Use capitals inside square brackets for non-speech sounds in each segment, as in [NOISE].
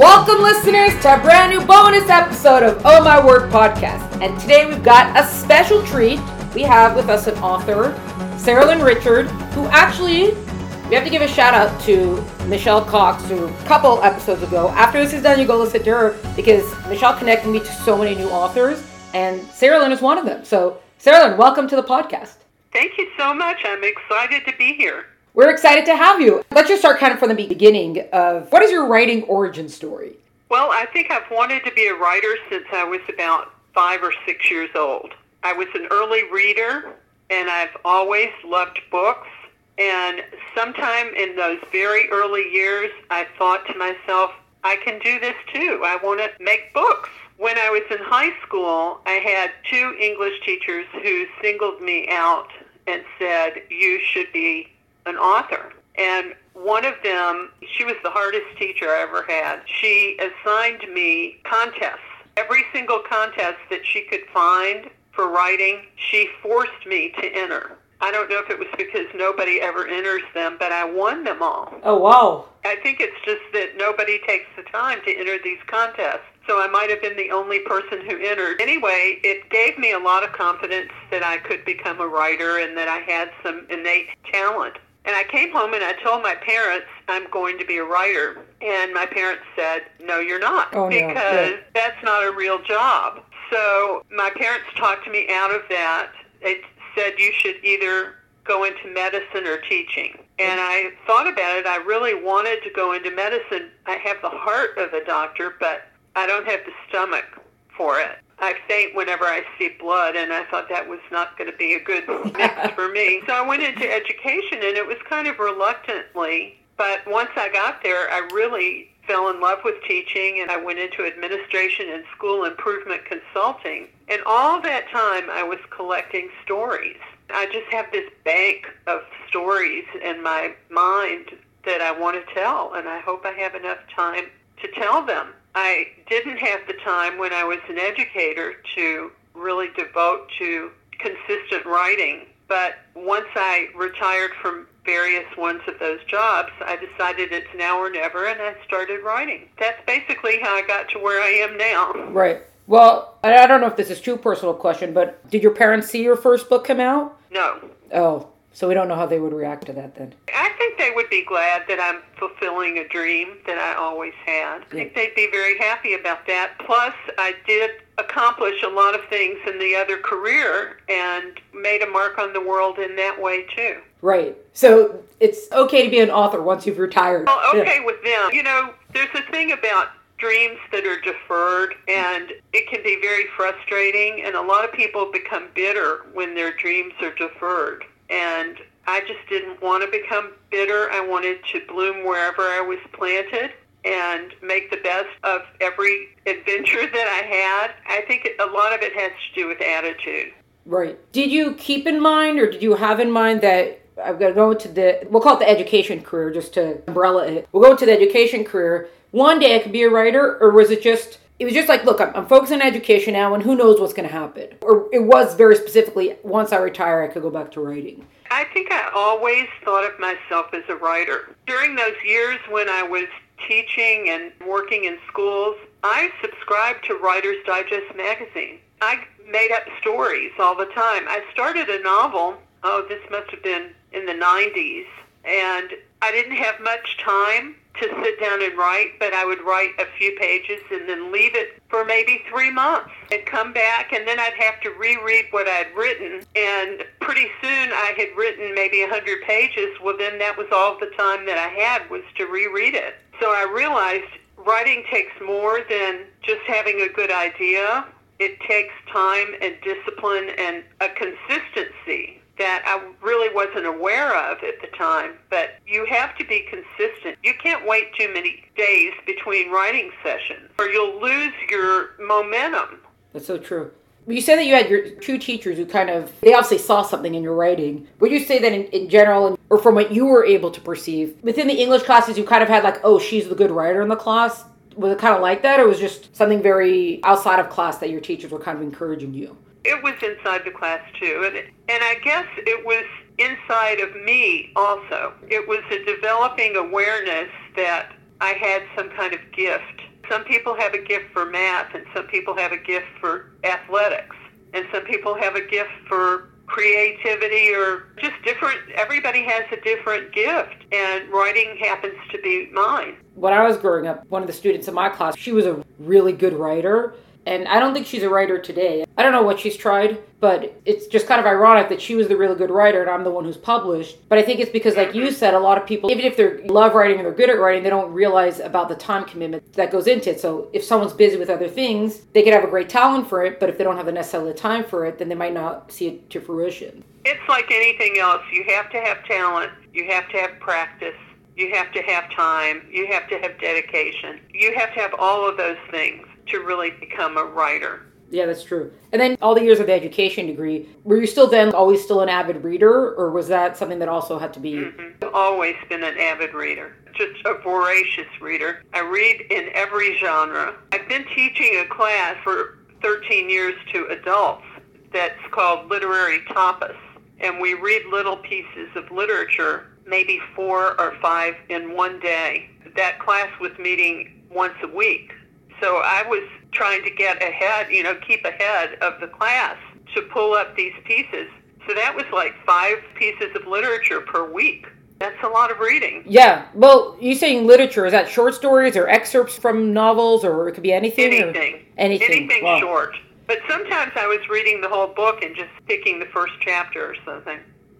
Welcome, listeners, to a brand new bonus episode of Oh My Word podcast. And today we've got a special treat. We have with us an author, Sarah Lynn Richard, who actually, we have to give a shout out to Michelle Cox, who a couple episodes ago. After this is done, you go listen to her because Michelle connected me to so many new authors, and Sarah Lynn is one of them. So, Sarah Lynn, welcome to the podcast. Thank you so much. I'm excited to be here. We're excited to have you. Let's just start kind of from the beginning of what is your writing origin story? Well, I think I've wanted to be a writer since I was about five or six years old. I was an early reader and I've always loved books. And sometime in those very early years, I thought to myself, I can do this too. I want to make books. When I was in high school, I had two English teachers who singled me out and said, You should be an author. And one of them, she was the hardest teacher I ever had. She assigned me contests. Every single contest that she could find for writing, she forced me to enter. I don't know if it was because nobody ever enters them, but I won them all. Oh, wow. I think it's just that nobody takes the time to enter these contests. So I might have been the only person who entered. Anyway, it gave me a lot of confidence that I could become a writer and that I had some innate talent. And I came home and I told my parents I'm going to be a writer. And my parents said, no, you're not. Oh, no. because Yeah. that's not a real job. So my parents talked me out of that. They said you should either go into medicine or teaching. And I thought about it. I really wanted to go into medicine. I have the heart of a doctor, but I don't have the stomach for it. I faint whenever I see blood, and I thought that was not going to be a good mix [LAUGHS] for me. So I went into education, and it was kind of reluctantly. But once I got there, I really fell in love with teaching, and I went into administration and school improvement consulting. And all that time, I was collecting stories. I just have this bank of stories in my mind that I want to tell, and I hope I have enough time to tell them. I didn't have the time when I was an educator to really devote to consistent writing, but once I retired from various ones of those jobs, I decided it's now or never, and I started writing. That's basically how I got to where I am now. Right. Well, I I don't know if this is too personal question, but did your parents see your first book come out? No. Oh, so we don't know how they would react to that then. I think they would be glad that I'm fulfilling a dream that I always had. I think they'd be very happy about that. Plus, I did accomplish a lot of things in the other career and made a mark on the world in that way too. Right. So it's okay to be an author once you've retired. Well, Yeah. okay with them. You know, there's a thing about dreams that are deferred and it can be very frustrating and a lot of people become bitter when their dreams are deferred. And I just didn't want to become bitter. I wanted to bloom wherever I was planted and make the best of every adventure that I had. I think a lot of it has to do with attitude. Right. Did you keep in mind, or did you have in mind that I'm going to go into the, we'll call it the education career just to umbrella it. We'll go into the education career. One day I could be a writer, or was it just, it was just like, look, I'm, I'm focused on education now, and who knows what's going to happen? Or it was very specifically, once I retire, I could go back to writing. I think I always thought of myself as a writer. During those years when I was teaching and working in schools, I subscribed to Writer's Digest magazine. I made up stories all the time. I started a novel, oh, this must have been in the 90s, and I didn't have much time to sit down and write, but I would write a few pages and then leave it for maybe three months and come back, and then I'd have to reread what I'd written. And pretty soon I had written maybe a 100 pages. Well, then that was all the time that I had was to reread it. So I realized writing takes more than just having a good idea. It takes time and discipline and a consistency that I really wasn't aware of at the time. But you have to be consistent. You can't wait too many days between writing sessions or you'll lose your momentum. That's so true. You said that you had your two teachers who kind of, they obviously saw something in your writing. Would you say that in, in general, or from what you were able to perceive, within the English classes, you kind of had like, oh, she's the good writer in the class? Was it kind of like that, or was just something very outside of class that your teachers were kind of encouraging you? It was inside the class too, and and I guess it was inside of me also. It was a developing awareness that I had some kind of gift. Some people have a gift for math, and some people have a gift for athletics, and some people have a gift for creativity or just different everybody has a different gift and writing happens to be mine. When i was growing up one of the students in my class she was a really good writer and I don't think she's a writer today. I don't know what she's tried, but it's just kind of ironic that she was the really good writer and I'm the one who's published. But I think it's because, like you said, a lot of people, even if they love writing and they're good at writing, they don't realize about the time commitment that goes into it. So if someone's busy with other things, they could have a great talent for it, but if they don't have the necessarily time for it, then they might not see it to fruition. It's like anything else. You have to have talent, you have to have practice. You have to have time. You have to have dedication. You have to have all of those things to really become a writer. Yeah, that's true. And then all the years of the education degree, were you still then always still an avid reader, or was that something that also had to be? Mm-hmm. Always been an avid reader, just a voracious reader. I read in every genre. I've been teaching a class for 13 years to adults that's called Literary Tapas, and we read little pieces of literature, maybe four or five in one day. That class was meeting once a week so I was trying to get ahead, you know, keep ahead of the class to pull up these pieces. So that was like five pieces of literature per week. That's a lot of reading. Yeah. Well, you saying literature is that short stories or excerpts from novels, or it could be anything. Anything. Anything. Anything wow. short. But sometimes I was reading the whole book and just picking the first chapter or something.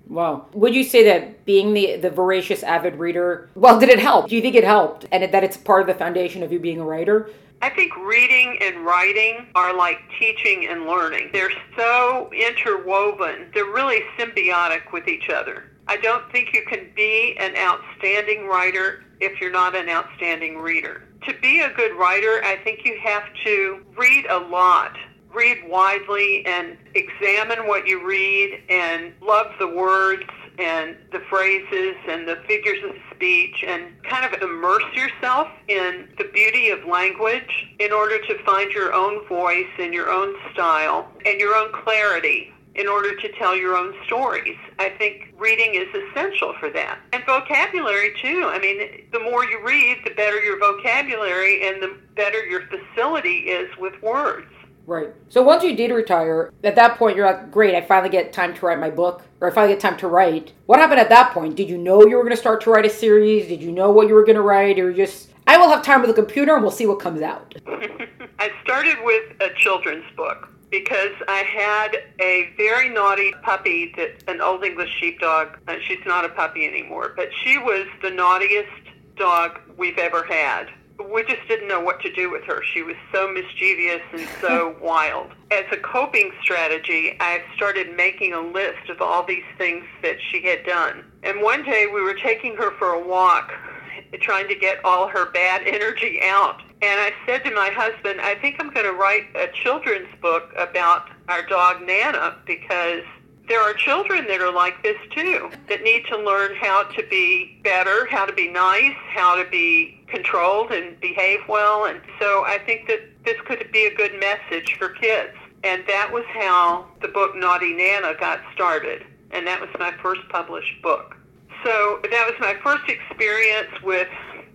Wow. Would you say that being the the voracious avid reader, well, did it help? Do you think it helped, and that it's part of the foundation of you being a writer? I think reading and writing are like teaching and learning. They're so interwoven. They're really symbiotic with each other. I don't think you can be an outstanding writer if you're not an outstanding reader. To be a good writer, I think you have to read a lot read widely and examine what you read and love the words and the phrases and the figures of speech and kind of immerse yourself in the beauty of language in order to find your own voice and your own style and your own clarity in order to tell your own stories. I think reading is essential for that. And vocabulary too. I mean, the more you read, the better your vocabulary and the better your facility is with words. Right. So once you did retire, at that point you're like, great, I finally get time to write my book, or I finally get time to write. What happened at that point? Did you know you were going to start to write a series? Did you know what you were going to write, or just I will have time with the computer and we'll see what comes out? [LAUGHS] I started with a children's book because I had a very naughty puppy that an old English sheepdog. Uh, she's not a puppy anymore, but she was the naughtiest dog we've ever had we just didn't know what to do with her. She was so mischievous and so [LAUGHS] wild. As a coping strategy, I started making a list of all these things that she had done. And one day we were taking her for a walk, trying to get all her bad energy out. And I said to my husband, I think I'm going to write a children's book about our dog Nana because there are children that are like this too, that need to learn how to be better, how to be nice, how to be controlled and behave well. And so I think that this could be a good message for kids. And that was how the book Naughty Nana got started. And that was my first published book. So that was my first experience with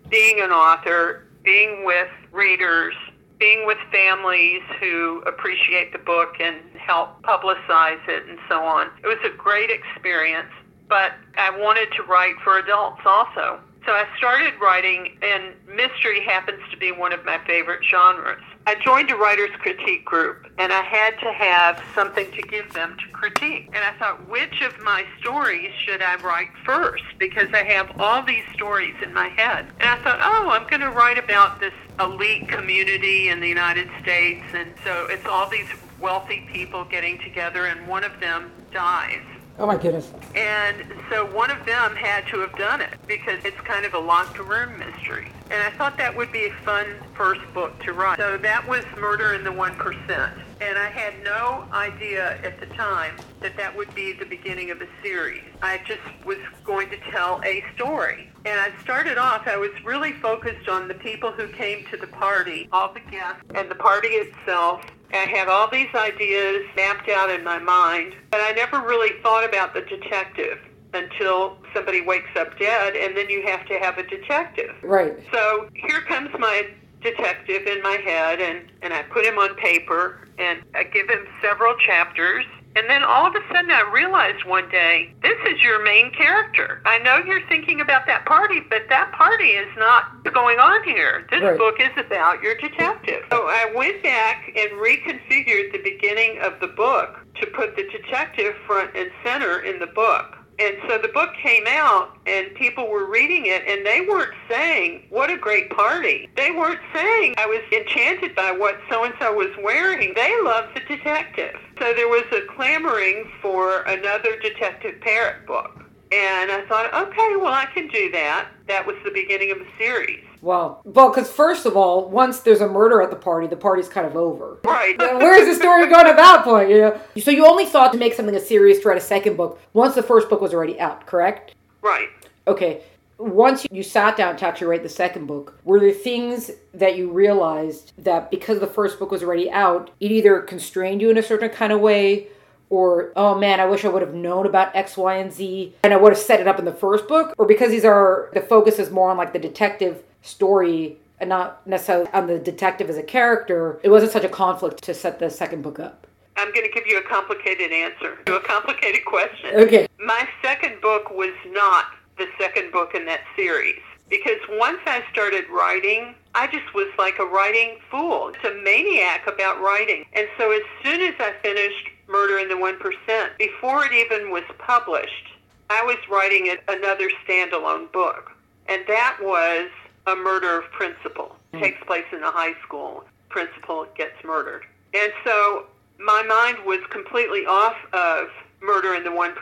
being an author, being with readers, being with families who appreciate the book and help publicize it and so on. It was a great experience, but I wanted to write for adults also. So I started writing, and mystery happens to be one of my favorite genres. I joined a writer's critique group, and I had to have something to give them to critique. And I thought, which of my stories should I write first? Because I have all these stories in my head. And I thought, oh, I'm going to write about this elite community in the United States. And so it's all these wealthy people getting together, and one of them dies. Oh my goodness. And so one of them had to have done it because it's kind of a locked room mystery. And I thought that would be a fun first book to write. So that was Murder in the 1%. And I had no idea at the time that that would be the beginning of a series. I just was going to tell a story. And I started off, I was really focused on the people who came to the party, all the guests, and the party itself, I had all these ideas mapped out in my mind, but I never really thought about the detective until somebody wakes up dead, and then you have to have a detective. Right. So here comes my detective in my head and, and I put him on paper and I give him several chapters. And then all of a sudden I realized one day, this is your main character. I know you're thinking about that party, but that party is not going on here. This Right. book is about your detective. So I went back and reconfigured the beginning of the book to put the detective front and center in the book. And so the book came out and people were reading it and they weren't saying, what a great party. They weren't saying, I was enchanted by what so-and-so was wearing. They loved the detective. So there was a clamoring for another Detective Parrot book. And I thought, okay, well, I can do that. That was the beginning of a series. Wow. Well, because first of all, once there's a murder at the party, the party's kind of over. Right. Uh, Where's the story [LAUGHS] going at that point? You know. So you only thought to make something a series to write a second book once the first book was already out, correct? right. Okay. Once you sat down to actually write the second book, were there things that you realized that because the first book was already out, it either constrained you in a certain kind of way, or oh man, I wish I would have known about X, Y, and Z, and I would have set it up in the first book, or because these are the focus is more on like the detective story and not necessarily on the detective as a character, it wasn't such a conflict to set the second book up. I'm going to give you a complicated answer to a complicated question. Okay. My second book was not the second book in that series because once I started writing, I just was like a writing fool. It's a maniac about writing. And so as soon as I finished Murder in the 1%, before it even was published, I was writing another standalone book. And that was A Murder of Principal. It hmm. takes place in a high school. Principal gets murdered. And so my mind was completely off of Murder in the 1%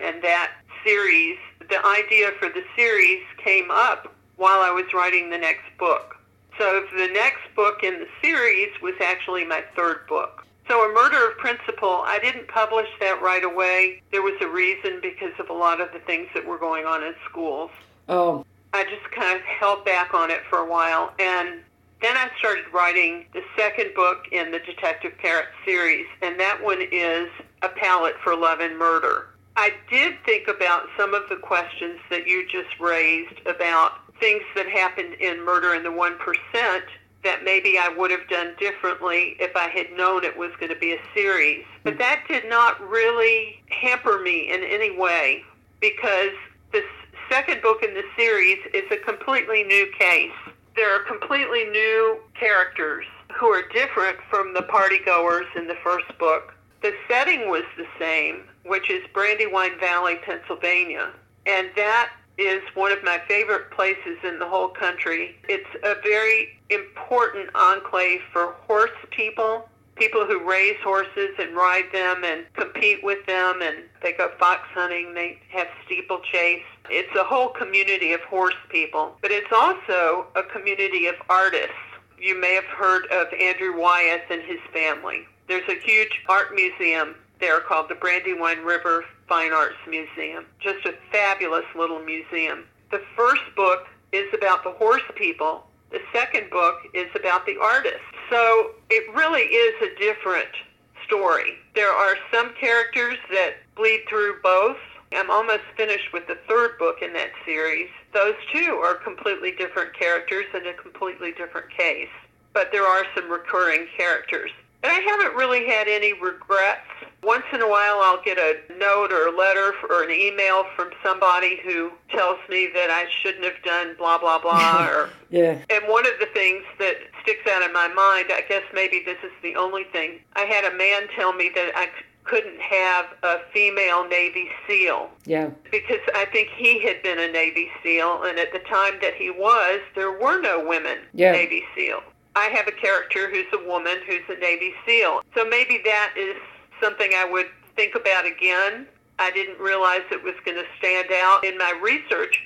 and that series. The idea for the series came up while I was writing the next book. So the next book in the series was actually my third book. So A Murder of Principal, I didn't publish that right away. There was a reason because of a lot of the things that were going on in schools. Oh, I just kind of held back on it for a while. And then I started writing the second book in the Detective Parrot series, and that one is A Palette for Love and Murder. I did think about some of the questions that you just raised about things that happened in Murder in the 1% that maybe I would have done differently if I had known it was going to be a series. But that did not really hamper me in any way because this second book in the series is a completely new case. There are completely new characters who are different from the partygoers in the first book. The setting was the same, which is Brandywine Valley, Pennsylvania. And that is one of my favorite places in the whole country. It's a very important enclave for horse people, people who raise horses and ride them and compete with them and they go fox hunting, they have steeplechase. It's a whole community of horse people, but it's also a community of artists. You may have heard of Andrew Wyeth and his family. There's a huge art museum there called the Brandywine River Fine Arts Museum. Just a fabulous little museum. The first book is about the horse people. The second book is about the artists. So it really is a different story. There are some characters that bleed through both. I'm almost finished with the third book in that series. Those two are completely different characters in a completely different case. But there are some recurring characters. And I haven't really had any regrets. Once in a while I'll get a note or a letter or an email from somebody who tells me that I shouldn't have done blah, blah, blah. [LAUGHS] or yeah. And one of the things that sticks out in my mind, I guess maybe this is the only thing, I had a man tell me that I couldn't have a female Navy SEAL Yeah. because I think he had been a Navy SEAL, and at the time that he was, there were no women Yeah. Navy SEAL. I have a character who's a woman who's a Navy SEAL. So maybe that is something I would think about again. I didn't realize it was going to stand out. In my research,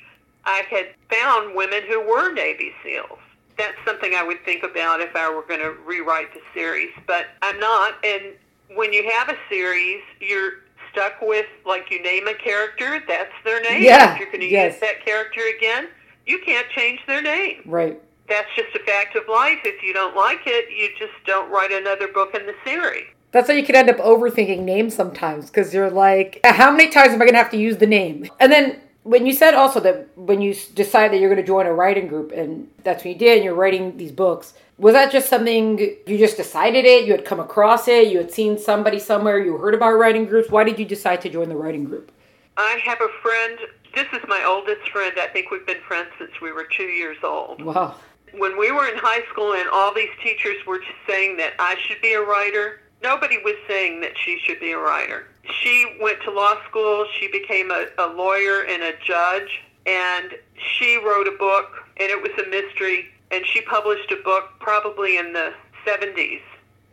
I had found women who were Navy SEALs. That's something I would think about if I were going to rewrite the series, but I'm not. And when you have a series, you're stuck with, like, you name a character, that's their name. Yeah, If you're going to yes. use that character again, you can't change their name Right. That's just a fact of life. If you don't like it, you just don't write another book in the series. That's how you can end up overthinking names sometimes because you're like, how many times am I going to have to use the name? And then when you said also that when you decide that you're going to join a writing group and that's what you did and you're writing these books was that just something you just decided it? You had come across it? You had seen somebody somewhere? You heard about writing groups? Why did you decide to join the writing group? I have a friend this is my oldest friend. I think we've been friends since we were two years old. Wow when we were in high school and all these teachers were saying that i should be a writer nobody was saying that she should be a writer she went to law school. She became a, a lawyer and a judge. And she wrote a book, and it was a mystery. And she published a book probably in the 70s,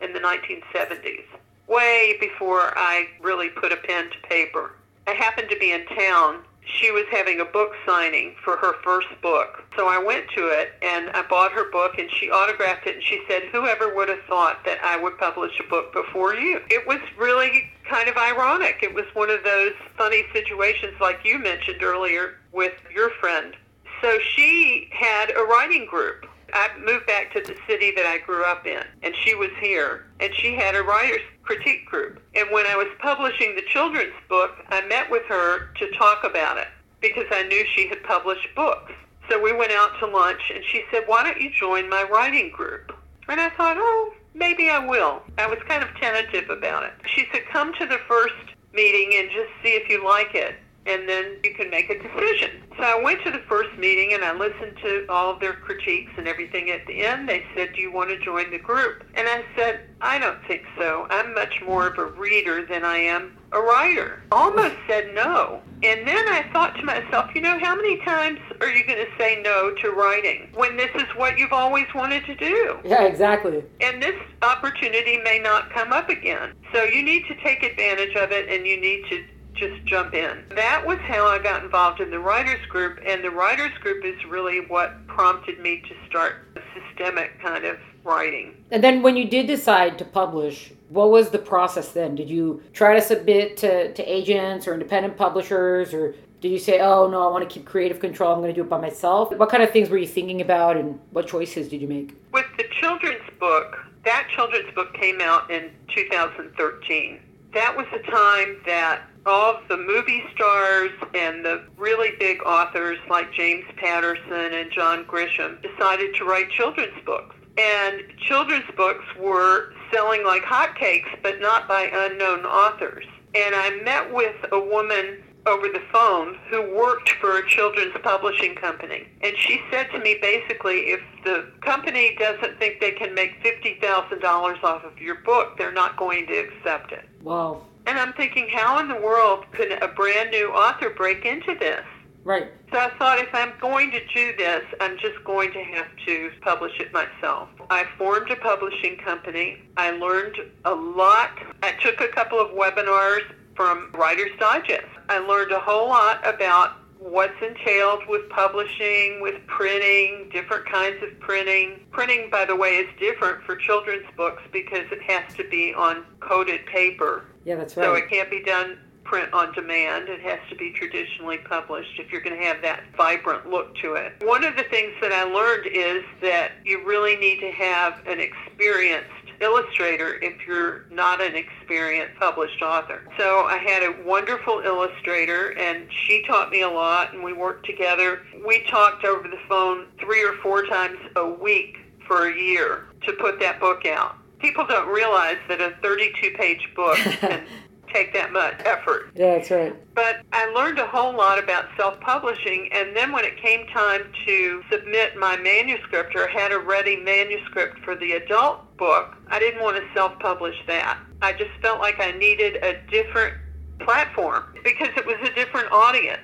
in the 1970s, way before I really put a pen to paper. I happened to be in town she was having a book signing for her first book. So I went to it and I bought her book and she autographed it and she said, whoever would have thought that I would publish a book before you? It was really kind of ironic. It was one of those funny situations like you mentioned earlier with your friend. So she had a writing group. I moved back to the city that I grew up in, and she was here, and she had a writer's critique group. And when I was publishing the children's book, I met with her to talk about it because I knew she had published books. So we went out to lunch and she said, why don't you join my writing group? And I thought, oh, maybe I will. I was kind of tentative about it. She said, come to the first meeting and just see if you like it and then you can make a decision. So I went to the first meeting and I listened to all of their critiques and everything. At the end, they said, do you want to join the group? And I said, I don't think so. I'm much more of a reader than I am a writer. Almost said no. And then I thought to myself, you know, how many times are you going to say no to writing when this is what you've always wanted to do? Yeah, exactly. And this opportunity may not come up again. So you need to take advantage of it and you need to just jump in. That was how I got involved in the writers group, and the writers group is really what prompted me to start a systemic kind of writing. And then when you did decide to publish, what was the process then? Did you try to submit to, to agents or independent publishers, or did you say, oh no, I want to keep creative control, I'm going to do it by myself? What kind of things were you thinking about, and what choices did you make? With the children's book, that children's book came out in 2013. That was the time that all of the movie stars and the really big authors like James Patterson and John Grisham decided to write children's books. And children's books were selling like hotcakes, but not by unknown authors. And I met with a woman over the phone who worked for a children's publishing company. And she said to me basically, if the company doesn't think they can make $50,000 off of your book, they're not going to accept it. Wow. And I'm thinking, how in the world could a brand new author break into this? Right. So I thought if I'm going to do this, I'm just going to have to publish it myself. I formed a publishing company. I learned a lot. I took a couple of webinars from Writer's Digest. I learned a whole lot about what's entailed with publishing, with printing, different kinds of printing. Printing, by the way, is different for children's books because it has to be on coated paper yeah, that's right. So it can't be done print on demand. It has to be traditionally published if you're going to have that vibrant look to it. One of the things that I learned is that you really need to have an experienced illustrator if you're not an experienced published author. So I had a wonderful illustrator and she taught me a lot and we worked together. We talked over the phone three or four times a week for a year to put that book out people don't realize that a 32 page book [LAUGHS] can take that much effort. Yeah, that's right. But I learned a whole lot about self publishing, and then when it came time to submit my manuscript or had a ready manuscript for the adult book, I didn't want to self publish that. I just felt like I needed a different platform because it was a different audience.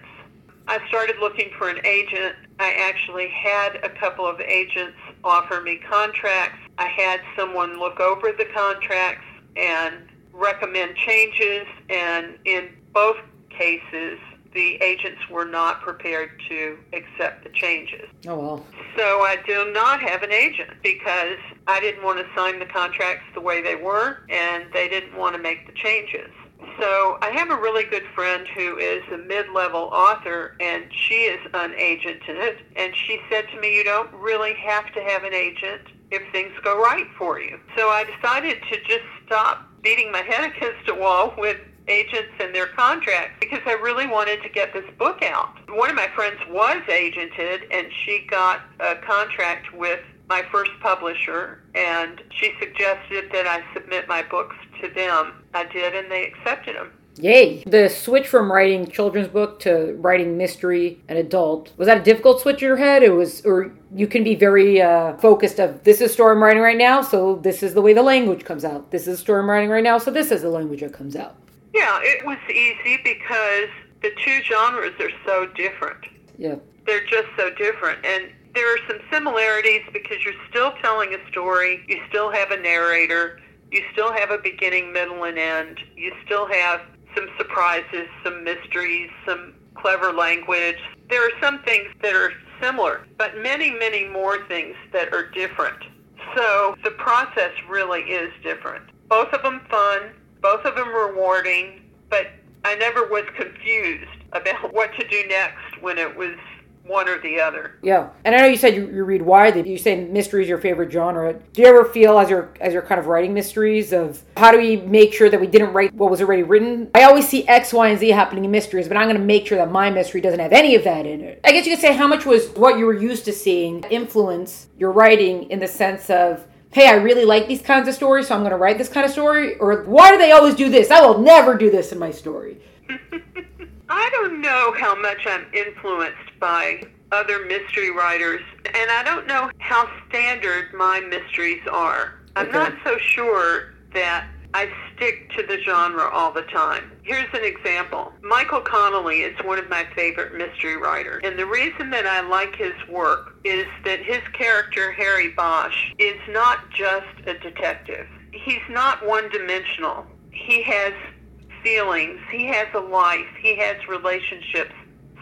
I started looking for an agent. I actually had a couple of agents offer me contracts. I had someone look over the contracts and recommend changes, and in both cases, the agents were not prepared to accept the changes. Oh, well. So I do not have an agent because I didn't want to sign the contracts the way they were, and they didn't want to make the changes. So I have a really good friend who is a mid-level author, and she is unagented. And she said to me, "You don't really have to have an agent if things go right for you." So I decided to just stop beating my head against a wall with agents and their contracts because I really wanted to get this book out. One of my friends was agented and she got a contract with my first publisher and she suggested that I submit my books to them. I did and they accepted them. Yay! The switch from writing children's book to writing mystery and adult was that a difficult switch in your head? It was, or you can be very uh, focused of this is story I'm writing right now, so this is the way the language comes out. This is story I'm writing right now, so this is the language that comes out. Yeah, it was easy because the two genres are so different. Yeah, They're just so different. And there are some similarities because you're still telling a story, you still have a narrator, you still have a beginning, middle, and end, you still have some surprises, some mysteries, some clever language. There are some things that are similar, but many, many more things that are different. So the process really is different. Both of them fun, both of them rewarding, but I never was confused about [LAUGHS] what to do next when it was one or the other. yeah. And I know you said you, you read widely. You say mystery is your favorite genre. Do you ever feel as you're as you're kind of writing mysteries of how do we make sure that we didn't write what was already written? I always see X, Y, and Z happening in mysteries, but I'm going to make sure that my mystery doesn't have any of that in it. I guess you could say how much was what you were used to seeing influence your writing in the sense of hey, I really like these kinds of stories, so I'm going to write this kind of story? Or why do they always do this? I will never do this in my story. [LAUGHS] I don't know how much I'm influenced by other mystery writers, and I don't know how standard my mysteries are. I'm Okay. not so sure that I stick to the genre all the time. Here's an example. Michael Connelly is one of my favorite mystery writers, and the reason that I like his work is that his character, Harry Bosch, is not just a detective. He's not one-dimensional. He has feelings. He has a life. He has relationships.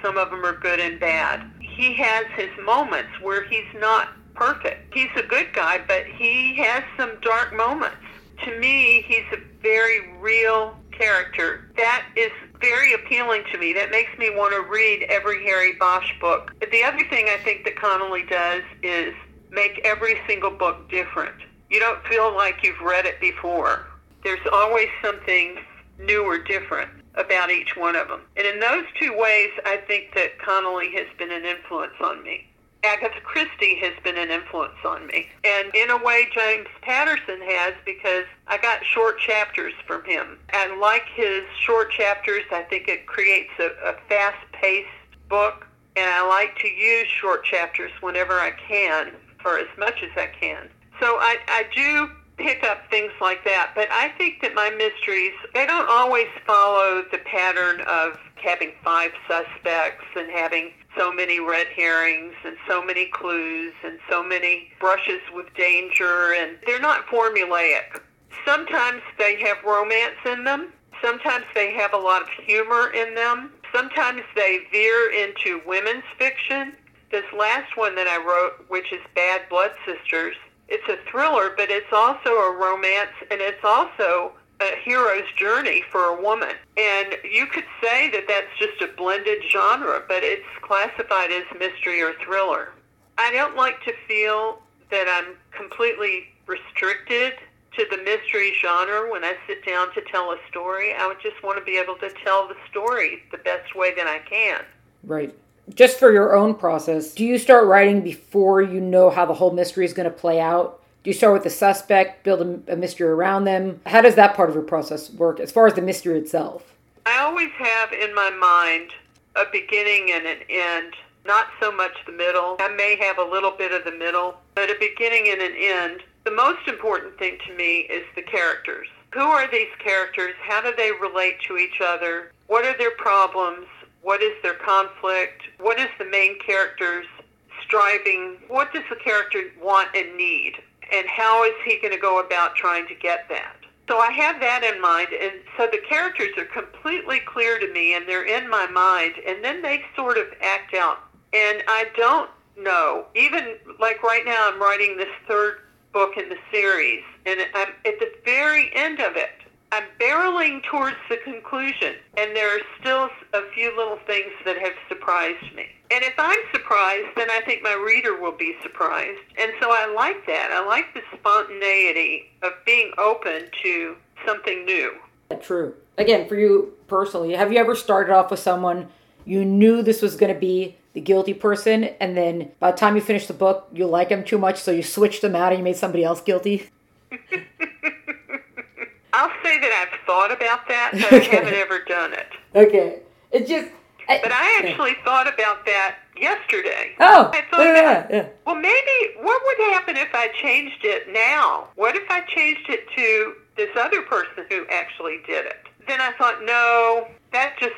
Some of them are good and bad. He has his moments where he's not perfect. He's a good guy, but he has some dark moments. To me, he's a very real character. That is very appealing to me. That makes me want to read every Harry Bosch book. The other thing I think that Connelly does is make every single book different. You don't feel like you've read it before. There's always something new or different about each one of them. And in those two ways, I think that Connelly has been an influence on me. Agatha Christie has been an influence on me. And in a way, James Patterson has because I got short chapters from him. And like his short chapters, I think it creates a, a fast-paced book. And I like to use short chapters whenever I can, or as much as I can. So I, I do pick up things like that. But I think that my mysteries, they don't always follow the pattern of having five suspects and having so many red herrings and so many clues and so many brushes with danger and they're not formulaic. Sometimes they have romance in them. Sometimes they have a lot of humor in them. Sometimes they veer into women's fiction. This last one that I wrote, which is Bad Blood Sisters, it's a thriller, but it's also a romance and it's also a hero's journey for a woman. And you could say that that's just a blended genre, but it's classified as mystery or thriller. I don't like to feel that I'm completely restricted to the mystery genre when I sit down to tell a story. I would just want to be able to tell the story the best way that I can. Right. Just for your own process, do you start writing before you know how the whole mystery is going to play out? Do you start with the suspect, build a, a mystery around them? How does that part of your process work as far as the mystery itself? I always have in my mind a beginning and an end, not so much the middle. I may have a little bit of the middle, but a beginning and an end. The most important thing to me is the characters. Who are these characters? How do they relate to each other? What are their problems? What is their conflict? What is the main character's striving? What does the character want and need? And how is he going to go about trying to get that? So I have that in mind, and so the characters are completely clear to me, and they're in my mind, and then they sort of act out. And I don't know, even like right now, I'm writing this third book in the series, and I'm at the very end of it. I'm barreling towards the conclusion, and there are still a few little things that have surprised me. And if I'm surprised, then I think my reader will be surprised. And so I like that. I like the spontaneity of being open to something new. True. Again, for you personally, have you ever started off with someone you knew this was going to be the guilty person, and then by the time you finish the book, you like them too much, so you switched them out and you made somebody else guilty? [LAUGHS] I'll say that I've thought about that, but I haven't ever done it. Okay. It just. I, But I actually thought about that yesterday. Oh, I thought at about, that. Yeah. well, maybe what would happen if I changed it now? What if I changed it to this other person who actually did it? Then I thought, no, that just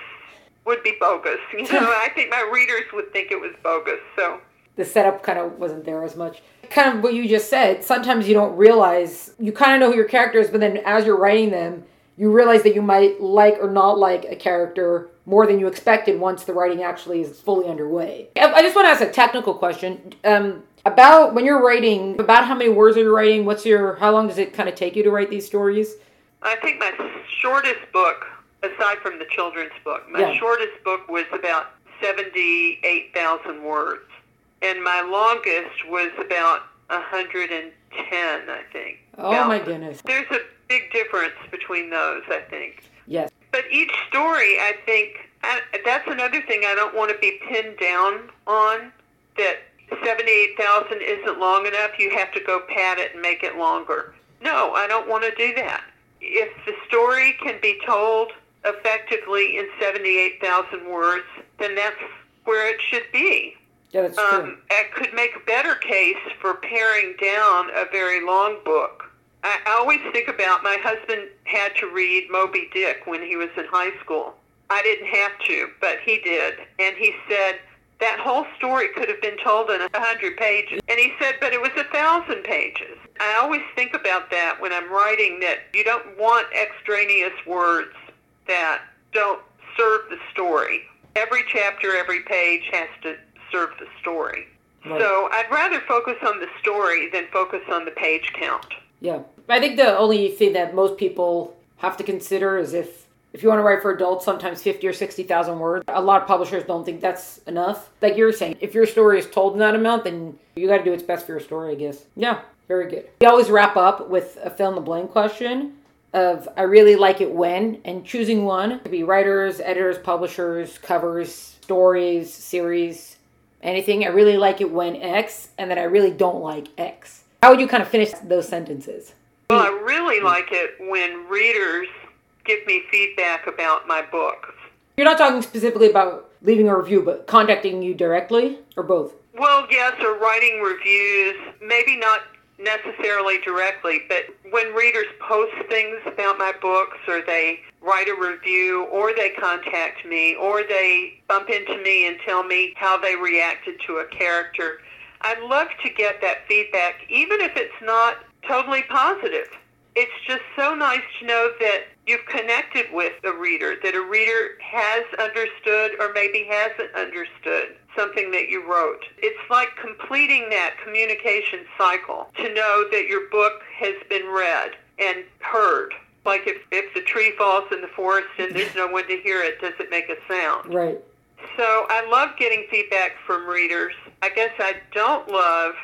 would be bogus. [LAUGHS] You know, I think my readers would think it was bogus. So the setup kind of wasn't there as much. Kind of what you just said. Sometimes you don't realize you kind of know who your character is, but then as you're writing them, you realize that you might like or not like a character more than you expected once the writing actually is fully underway. I just want to ask a technical question. Um, about when you're writing, about how many words are you writing? What's your how long does it kind of take you to write these stories? I think my shortest book, aside from the children's book, my Yeah. shortest book was about 78,000 words. And my longest was about 110, I think. Oh my goodness. There's a big difference between those, I think. Yes. But each story, I think, I, that's another thing I don't want to be pinned down on, that 78,000 isn't long enough, you have to go pad it and make it longer. No, I don't want to do that. If the story can be told effectively in 78,000 words, then that's where it should be. Yeah, that's true. Um, I could make a better case for paring down a very long book. I, I always think about my husband had to read Moby Dick when he was in high school. I didn't have to, but he did. And he said that whole story could have been told in a hundred pages. And he said, but it was a thousand pages. I always think about that when I'm writing that you don't want extraneous words that don't serve the story. Every chapter, every page has to serve the story. Right. So I'd rather focus on the story than focus on the page count. Yeah. I think the only thing that most people have to consider is if if you want to write for adults, sometimes 50 or 60,000 words. A lot of publishers don't think that's enough. Like you're saying, if your story is told in that amount, then you got to do what's best for your story, I guess. Yeah, very good. We always wrap up with a fill in the blank question of I really like it when, and choosing one. It could be writers, editors, publishers, covers, stories, series, anything. I really like it when X, and then I really don't like X. How would you kind of finish those sentences? Well, I really like it when readers give me feedback about my books. You're not talking specifically about leaving a review, but contacting you directly, or both? Well, yes, or writing reviews, maybe not necessarily directly, but when readers post things about my books or they write a review or they contact me or they bump into me and tell me how they reacted to a character, I'd love to get that feedback, even if it's not totally positive. It's just so nice to know that you've connected with a reader, that a reader has understood or maybe hasn't understood something that you wrote. It's like completing that communication cycle to know that your book has been read and heard. Like if, if the tree falls in the forest and there's no one to hear it, does it make a sound? Right. So I love getting feedback from readers. I guess I don't love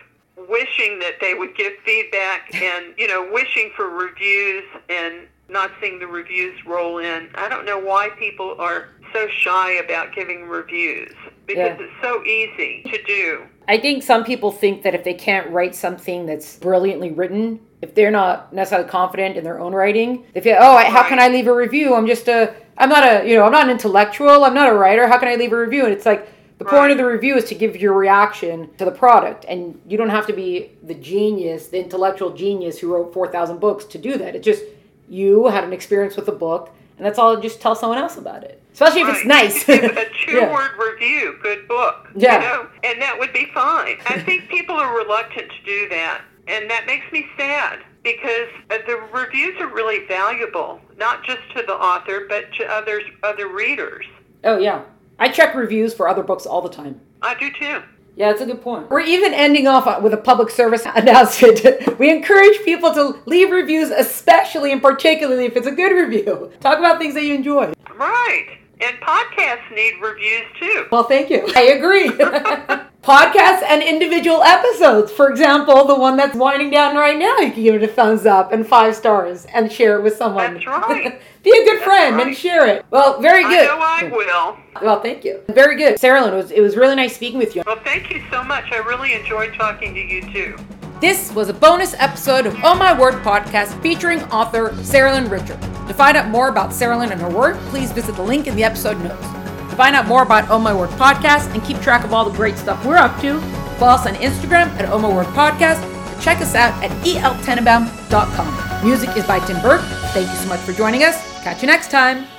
wishing that they would give feedback and, you know, wishing for reviews and not seeing the reviews roll in. I don't know why people are so shy about giving reviews because Yeah. it's so easy to do. I think some people think that if they can't write something that's brilliantly written, if they're not necessarily confident in their own writing, they feel, oh, I, how can I leave a review? I'm just a, I'm not a, you know, I'm not an intellectual. I'm not a writer. How can I leave a review? And it's like the point Right. of the review is to give your reaction to the product, and you don't have to be the genius, the intellectual genius who wrote four thousand books to do that. It's just you had an experience with a book, and that's all. Just tell someone else about it, especially if it's Right. nice. [LAUGHS] A two-word review, good book. Yeah. You know, and that would be fine. I think people are reluctant to do that, and that makes me sad because uh, the reviews are really valuable, not just to the author, but to others, other readers. Oh yeah, I check reviews for other books all the time. I do too. Yeah, that's a good point. We're even ending off uh, with a public service [LAUGHS] announcement. we encourage people to leave reviews, especially and particularly if it's a good review. Talk about things that you enjoy. Right. And podcasts need reviews too. Well, thank you. I agree. [LAUGHS] podcasts and individual episodes. For example, the one that's winding down right now, you can give it a thumbs up and five stars and share it with someone. That's right. [LAUGHS] Be a good That's friend and share it. Well, very good. I know I will. Well, thank you. Very good. Sarah Lynn, it was, it was really nice speaking with you. Well, thank you so much. I really enjoyed talking to you too. This was a bonus episode of Oh My Word podcast featuring author Sarah Lynn Richard. To find out more about Sarah Lynn and her work, please visit the link in the episode notes. Find out more about Oh My Word podcast and keep track of all the great stuff we're up to, follow us on Instagram at Oh My Word podcast or check us out at eltenenbaum.com. Music is by Tim Burke. Thank you so much for joining us. Catch you next time.